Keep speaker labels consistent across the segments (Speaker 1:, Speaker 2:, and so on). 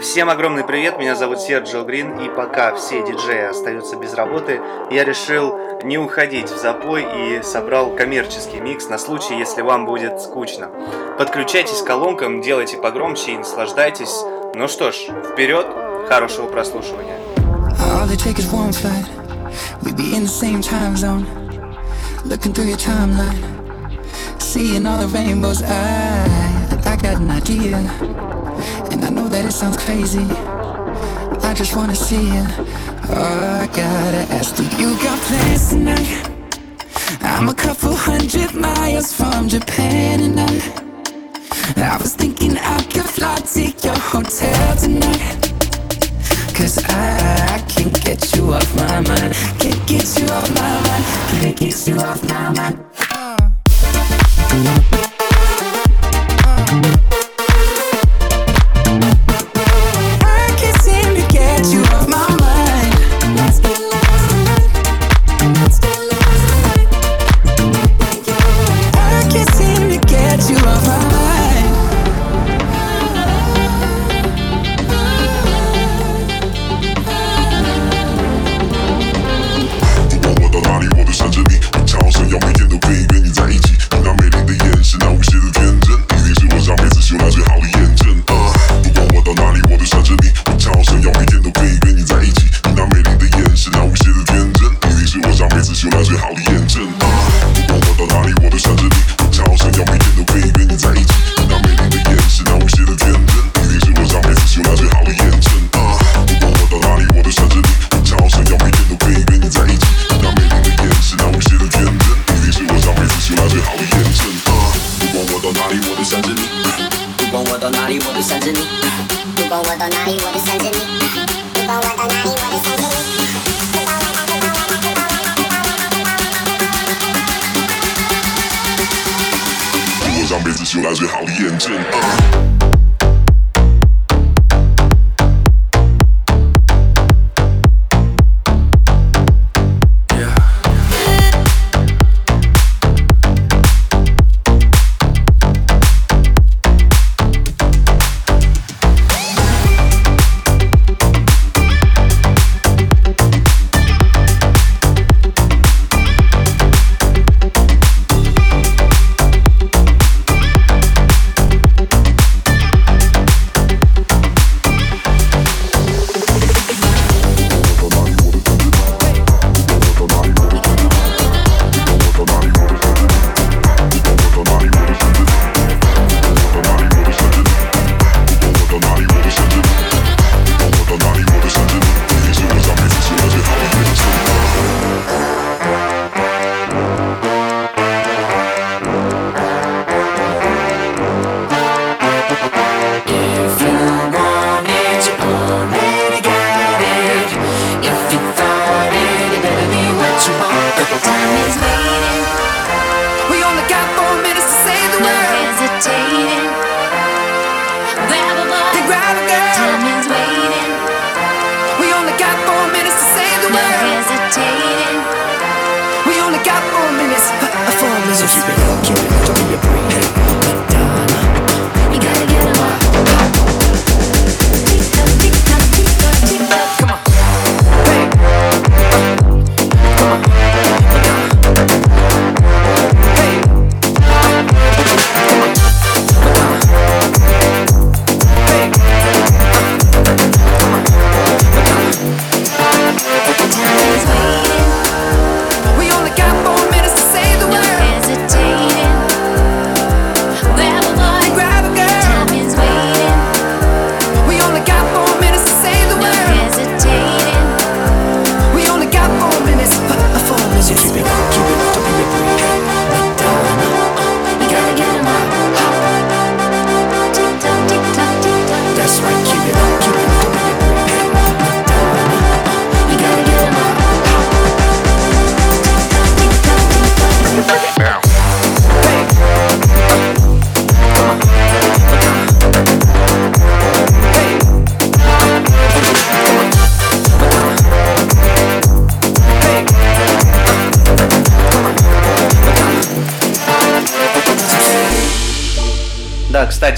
Speaker 1: Всем огромный привет, меня зовут Серджио Грин, и пока все диджеи остаются без работы, я решил не уходить в запой и собрал коммерческий микс на случай, если вам будет скучно. Подключайтесь к колонкам, делайте погромче и наслаждайтесь. Ну что ж, вперед, хорошего прослушивания.
Speaker 2: Seeing all the rainbows. I, I got an idea. And I know that it sounds crazy. I just wanna see it. Oh, I gotta ask, do you got plans tonight? I'm a couple hundred miles from Japan and I I was thinking I could fly to your hotel tonight Cause I, I can't get you off my mind Can't get you off my mind Can't get you off my mind uh.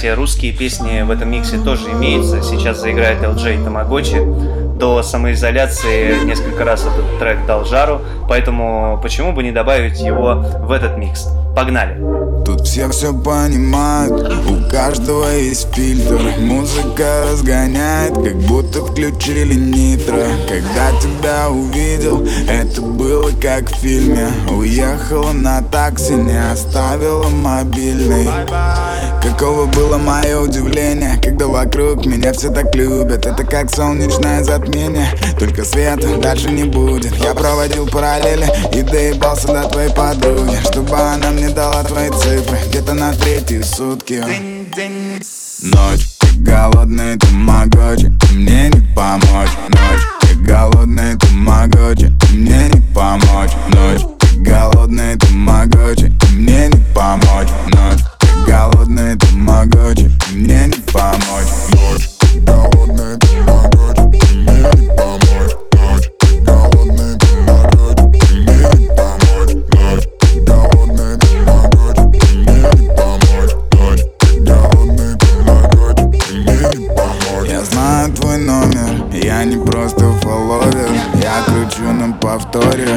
Speaker 1: Кстати, русские песни в этом миксе тоже имеются. Сейчас заиграет LJ Тамагочи. До самоизоляции несколько раз этот трек дал жару, поэтому почему бы не добавить его в этот микс? Погнали!
Speaker 3: Тут все все понимают, у каждого есть фильтр Музыка разгоняет, как будто включили нитро Когда тебя увидел, это было как в фильме Уехала на такси, не оставила мобильный Каково было мое удивление, когда вокруг меня все так любят. Это как солнечное затмение, только света дальше не будет. Я проводил параллели и доебался до твоей подруги Чтобы она мне дала твои цифры, где-то на третьи сутки. Ночь, ты голодный, ты могочи, мне не помочь. Ночь, ты голодный, ты могочи, мне не помочь. Ночь, ты голодный, ты могочи, мне не помочь. Ночь голодный, ты могочи, мне не помочь.
Speaker 4: Ночь, голодный, ты могочи, мне не помочь. Ночь, голодный, ты могочи, мне не помочь. Ночь, голодный, ты могочи, мне не помочь. Ночь, голодный, ты могочи, мне не помочь.
Speaker 3: Я знаю твой номер, я не просто фолловер. Я кручу на повторе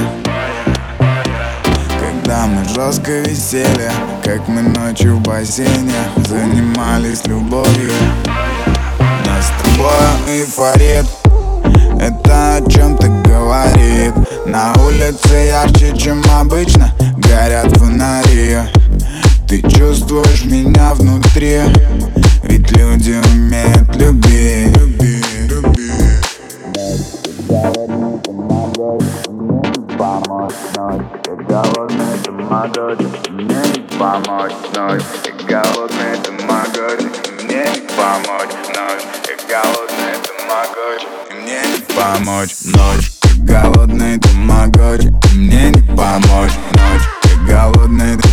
Speaker 3: жестко висели Как мы ночью в бассейне Занимались любовью. Нас с тобой эйфорит Это о чем-то говорит? На улице ярче, чем обычно Горят фонари Ты чувствуешь меня внутри Ведь люди умеют любить могочь, мне не помочь ночь, ты голодный, ты могочь, мне не помочь ночь, ты голодный, ты могочь, мне не помочь ночь, ты голодный, ты могочь, мне не помочь ночь, ты голодный, ты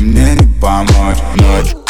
Speaker 3: мне не помочь ночь,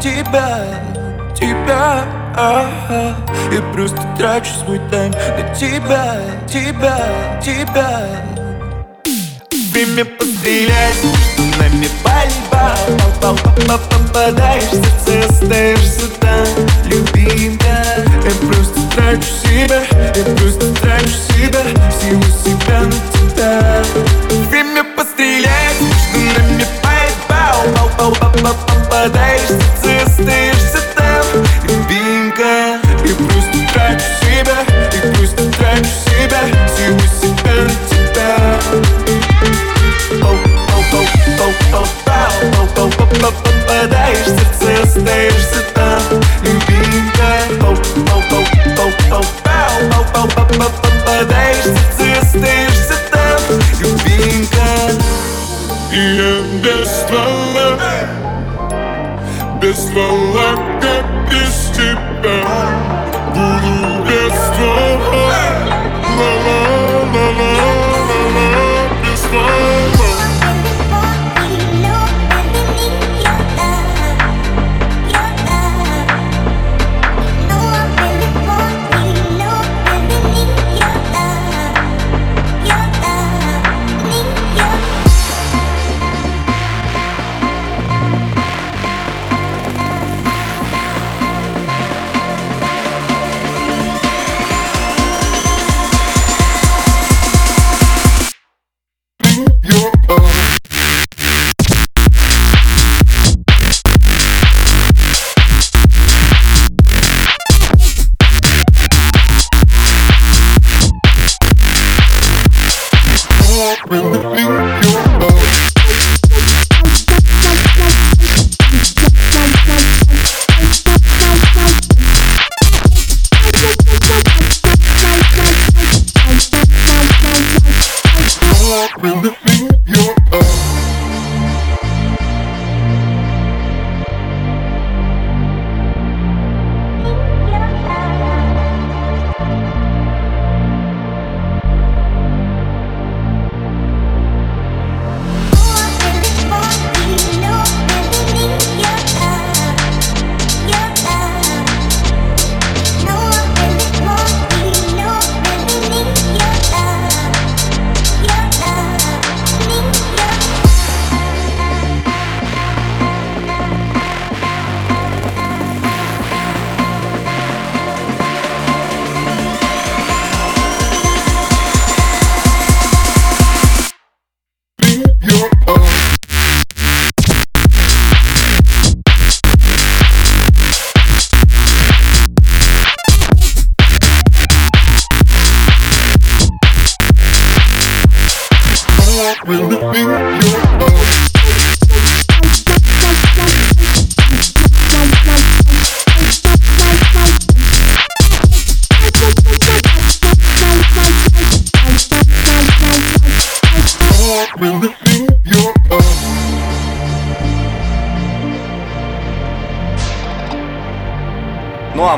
Speaker 5: тебя, тебя, а-а. Я просто трачу свой тайм на тебя, тебя, тебя. Время пострелять, нами пальба. Попадаешь в сердце, остаешься там любимая. Я просто трачу себя, я просто трачу себя Всего себя на тебя. Время пострелять, пайбау Попадаешь в сердце, остаешься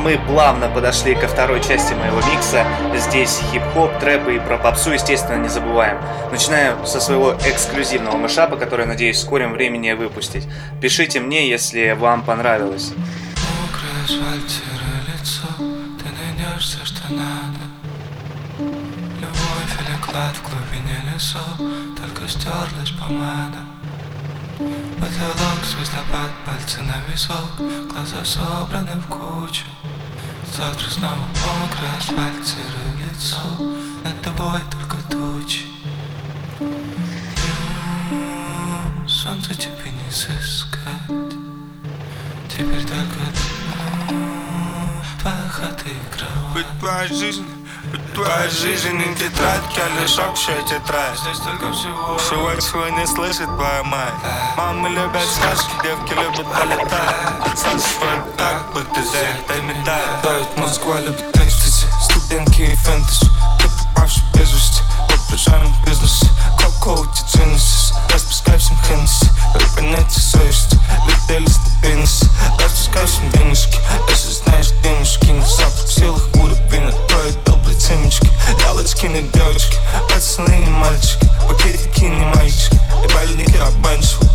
Speaker 1: мы плавно подошли ко второй части моего микса. Здесь хип-хоп, трэп и про попсу, естественно, не забываем. Начинаю со своего эксклюзивного мышапа, который, надеюсь, в скором времени выпустить. Пишите мне, если вам понравилось.
Speaker 6: Помада Потолок, звездопад, пальцы на висок Глаза собраны в кучу Завтра снова мокрый асфальт, серое лицо Над тобой только тучи М, Солнце тебе не сыскать Теперь только м, твоя хата и кровать Быть твоя жизнь, твоя жизнь не тетрадь, я лишь общая тетрадь. Здесь только всего Всего, чего не слышит твоя мать. Мамы любят сказки, девки любят полетать. Отца свой так, будто за этой медаль? Давит Москва любит экстази, студентки и фэнтези. Ты попавший без вести, в пижамном бизнесе Коко, Genesis, распускай всем Хеннесси Вы понятие совести, летели стабильности Распускай всем денежки, если знаешь денежки На запад в силах уровень, на твои добрые темечки Ялочки не девочки, пацаны не мальчики Пакетики не мальчики, и больники обманчивы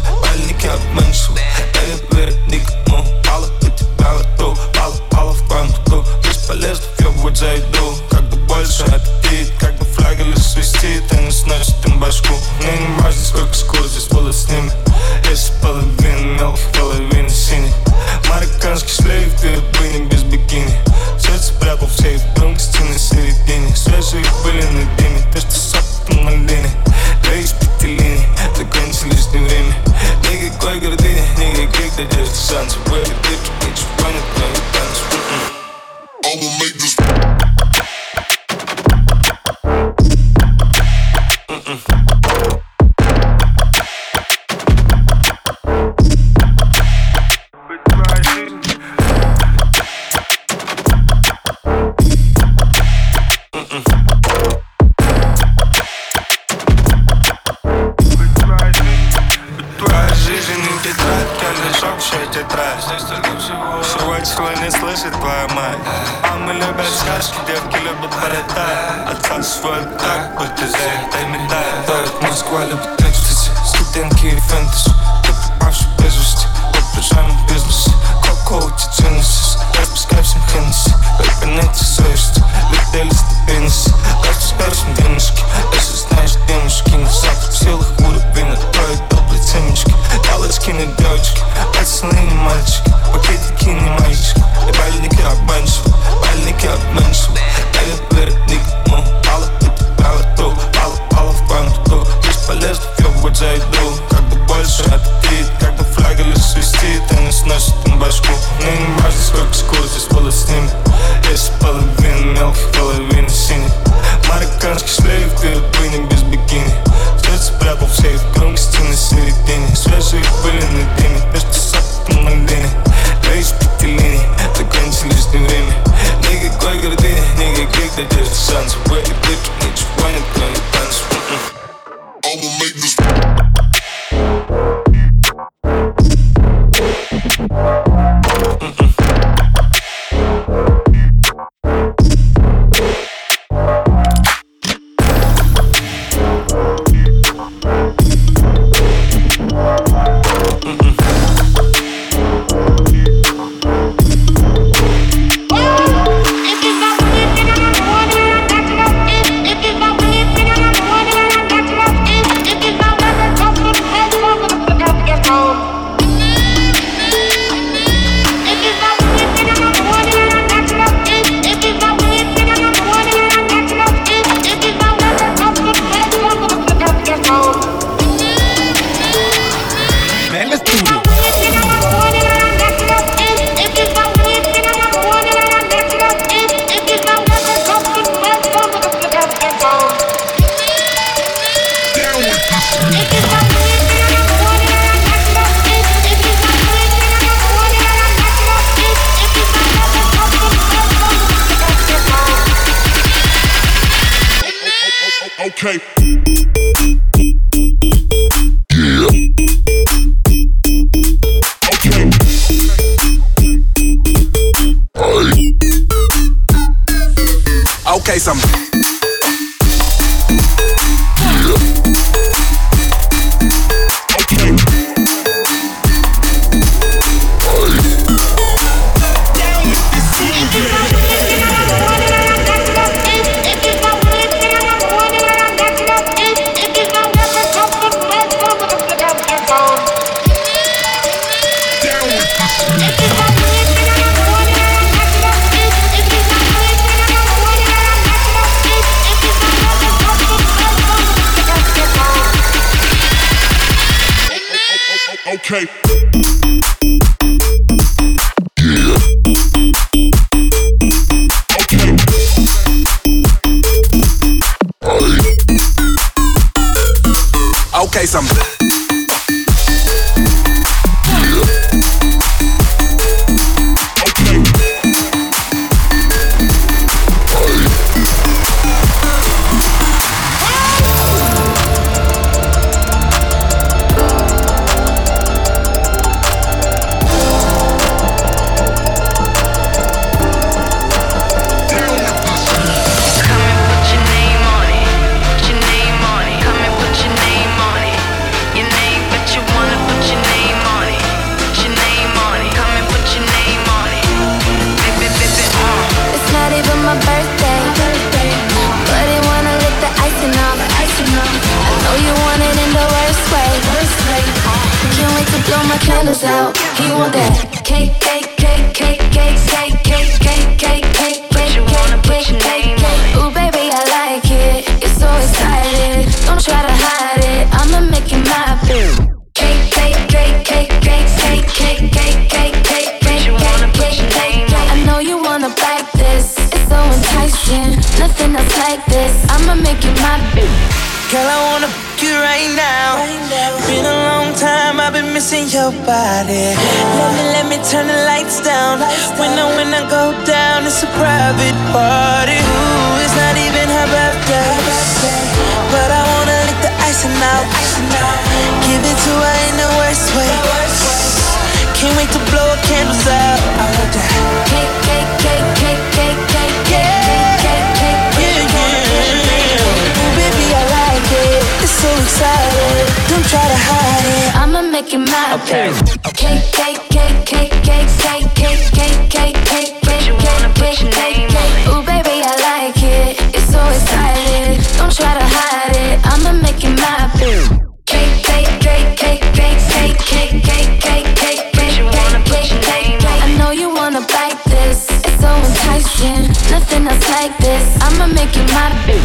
Speaker 7: I'ma make it my okay. Cake, cake, cake, cake, cake, cake, cake, cake, cake, cake, cake,
Speaker 8: cake, cake, cake, cake.
Speaker 7: Ooh, baby, I like it. It's so exciting. Don't try to hide it. I'ma make it my boo. Cake, cake, cake, cake, cake, cake, cake, cake, cake, cake, cake,
Speaker 8: cake, cake, cake, cake. I
Speaker 7: know you wanna bite this. It's so enticing. Nothing else like this. I'ma make it my boo.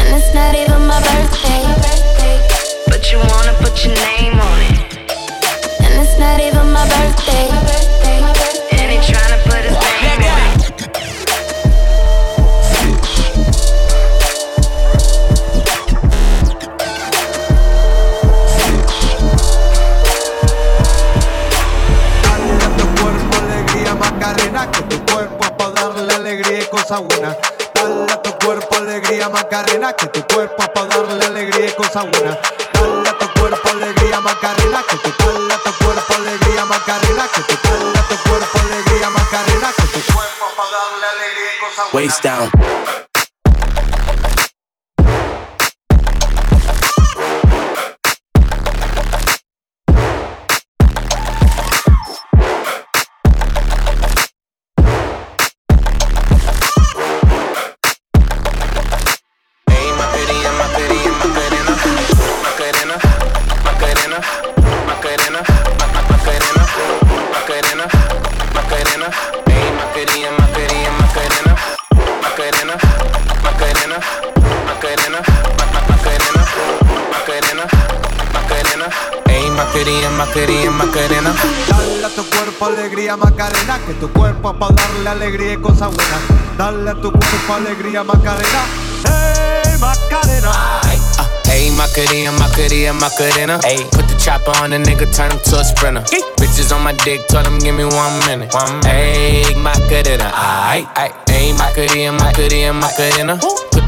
Speaker 7: And it's not even my birthday.
Speaker 8: Tu
Speaker 9: cuerpo alegría que tu cuerpo para darle alegría buenas. Dale tu cuerpo alegría Macarena, que tu cuerpo para darle alegría y cosas buenas. Macarena, que tu dale a tu cuerpo alegría Macarena, que tu cuerpo alegría Macarena, que tu cuerpo es para darle alegría y cosas buenas. Waist down.
Speaker 10: Macarena, Ey, Macarena, Macarena, Macarena, Macarena, Macarena, Macarena, Ma- Ma- Macarena, Macarena, Macarena, Ey, Macarena, Macarena, Macarena.
Speaker 9: Dale a tu cuerpo alegría Macarena, que tu cuerpo para darle alegría y cosas buenas. Dale a tu cuerpo alegría Macarena, hey Macarena.
Speaker 10: Uh, Ayy, Macarena, Macarena, Macarena. Ayy, put the chopper on the nigga, turn him to a sprinter. Bitches on my dick, told them give me one minute. One minute. Egg, my cadena. Aight, aight. Ain't my cadena, my cadena, my cadena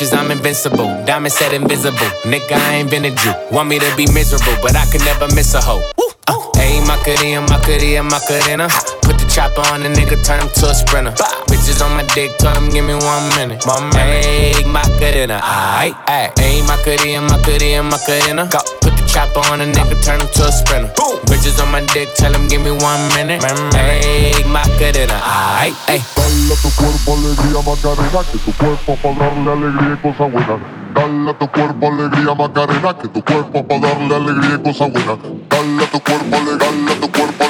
Speaker 10: bitches, I'm invincible. Diamond said invisible. Nigga, I ain't been a Jew. Want me to be miserable, but I could never miss a hoe. Ayy, Macarena, Macarena, Macarena. Put the chopper on the nigga, turn him to a sprinter. Bitches on my dick, tell him give me one minute. My kadina. Aye, aye. Ayy, Macarena, aight, aight. Ayy, Macarena, Macarena, Macarena. Go. Chopper on a nigga, turn him to a sprinter. Boom. Bitches on my dick, tell him give me one minute. Hey, Macarena, ay, ay.
Speaker 4: Dale a tu cuerpo alegría Macarena, que tu cuerpo darle alegría y cosas buenas. Dale a tu cuerpo alegría Macarena, que tu cuerpo darle alegría y cosas buenas. Dale a tu cuerpo a tu cuerpo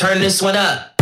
Speaker 11: Turn this one up.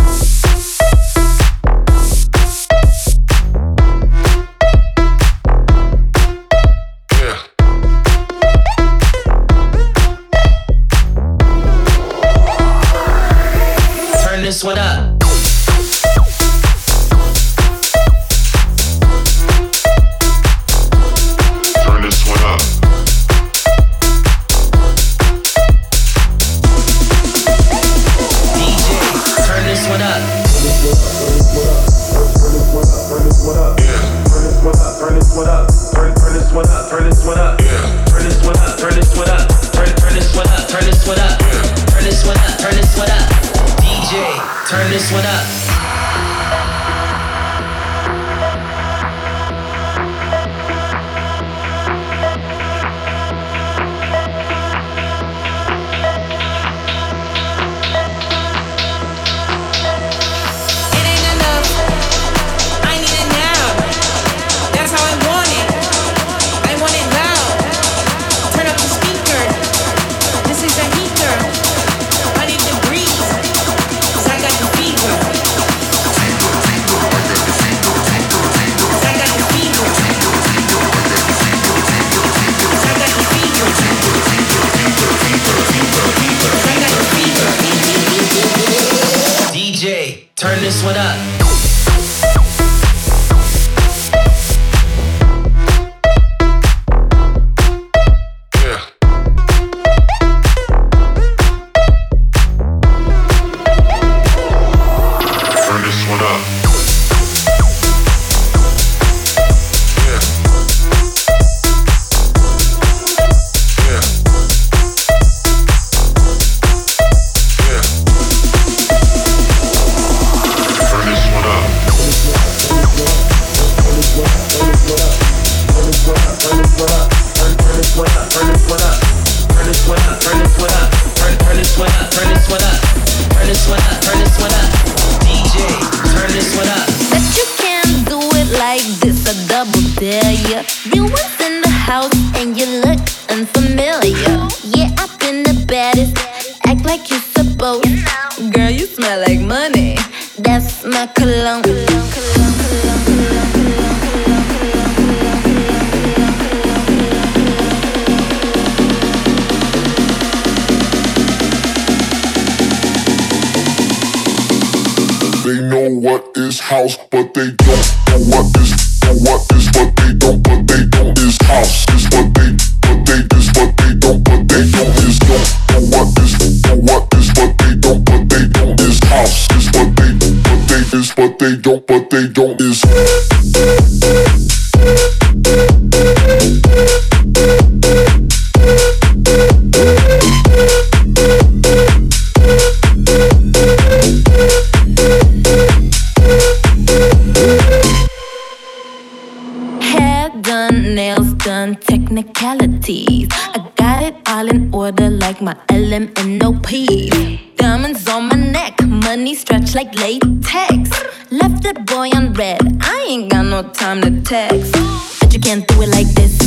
Speaker 7: Like my LMNOP. Diamonds on my neck, money stretched like latex. Left that boy on red, I ain't got no time to text. But you can't do it like this,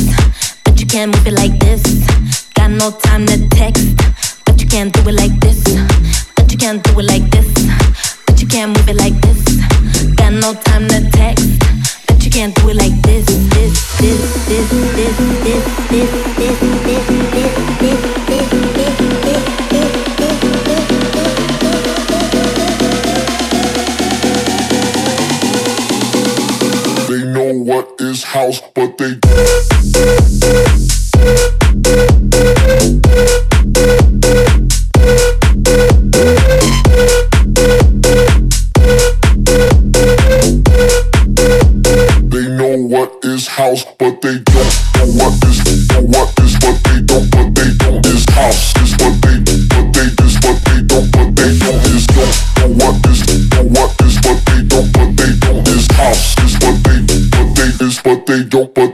Speaker 7: but you can't move it like this. Got no time to text, but you can't do it like this, but you can't do it like this, but you can't move it like this. Got no time to text. But you can't do it like this, this, this, this, this, this, this, this, this, this, this, this,
Speaker 4: house, but they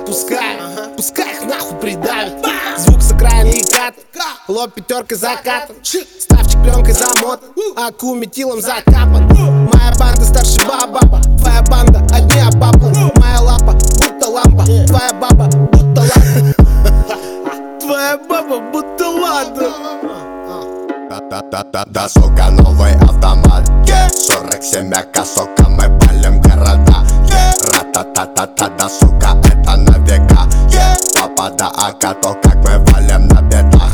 Speaker 12: отпускай, пускай их нахуй придавит Звук с окраины и кат, лоб пятеркой закатан Ставчик пленкой замотан, аку метилом закапан. Моя банда старше баба,
Speaker 13: мы валим на бедах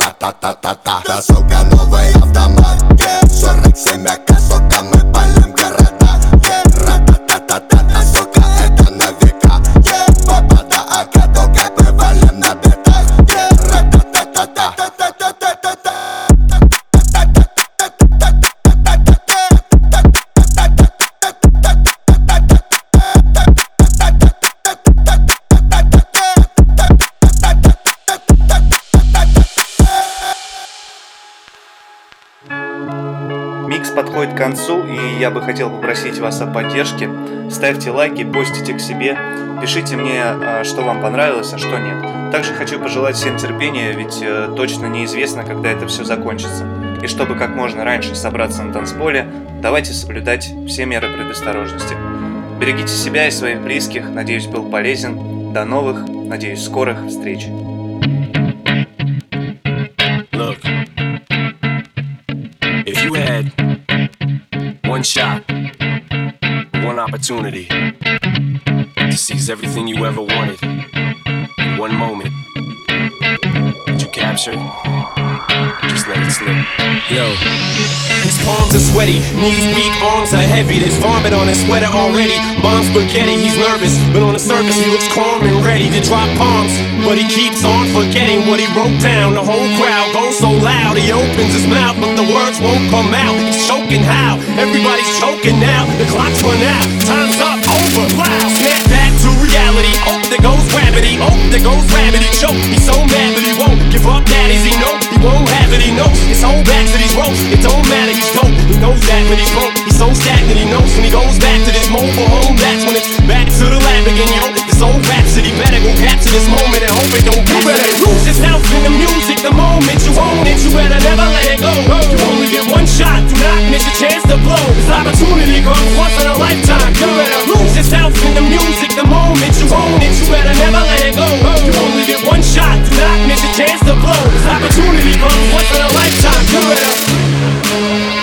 Speaker 13: Ра-та-та-та-та, сука, новый автомат. 47 ака, сука, мы палим города
Speaker 1: концу, и я бы хотел попросить вас о поддержке. Ставьте лайки, постите к себе, пишите мне, а, что вам понравилось, а что нет. Также хочу пожелать всем терпения, ведь э, точно неизвестно, когда это все закончится. И чтобы как можно раньше собраться на танцполе, давайте соблюдать все меры предосторожности. Берегите себя и своих близких, надеюсь, был полезен. До новых, надеюсь, скорых встреч.
Speaker 14: One shot, one opportunity to seize everything you ever wanted in one moment, would you capture it? Just let it slip. Yo. His palms are sweaty, knees weak, arms are heavy. There's vomit on his sweater already. Mom's spaghetti, he's nervous, but on the surface he looks calm and ready to drop bombs. But he keeps on forgetting what he wrote down. The whole crowd goes so loud, he opens his mouth, but the words won't come out choking how? Everybody's choking now. The clock's run out. Time's up. Over. Wow. Snap back to reality. Oh, there goes gravity. Oh, there goes gravity. Choke. He's so mad that he won't give up. Daddies, he know he won't have it. He knows his whole back to these ropes. It don't matter. He's dope. He knows that, but he's broke. He's so stagnant. He knows when he goes back to this mobile home. That's when it's back to the lab again. Yo, soul rhapsody. Better go capture this moment and hope it don't You better lose yourself in the music the moment you own it. You better never let it go. You only get one shot, do not miss your chance to blow. This opportunity comes once in a lifetime. You better lose yourself in the music the moment you own it. You better never let it go. You only get one shot, do not miss your chance to blow. This opportunity comes once in a lifetime. You better.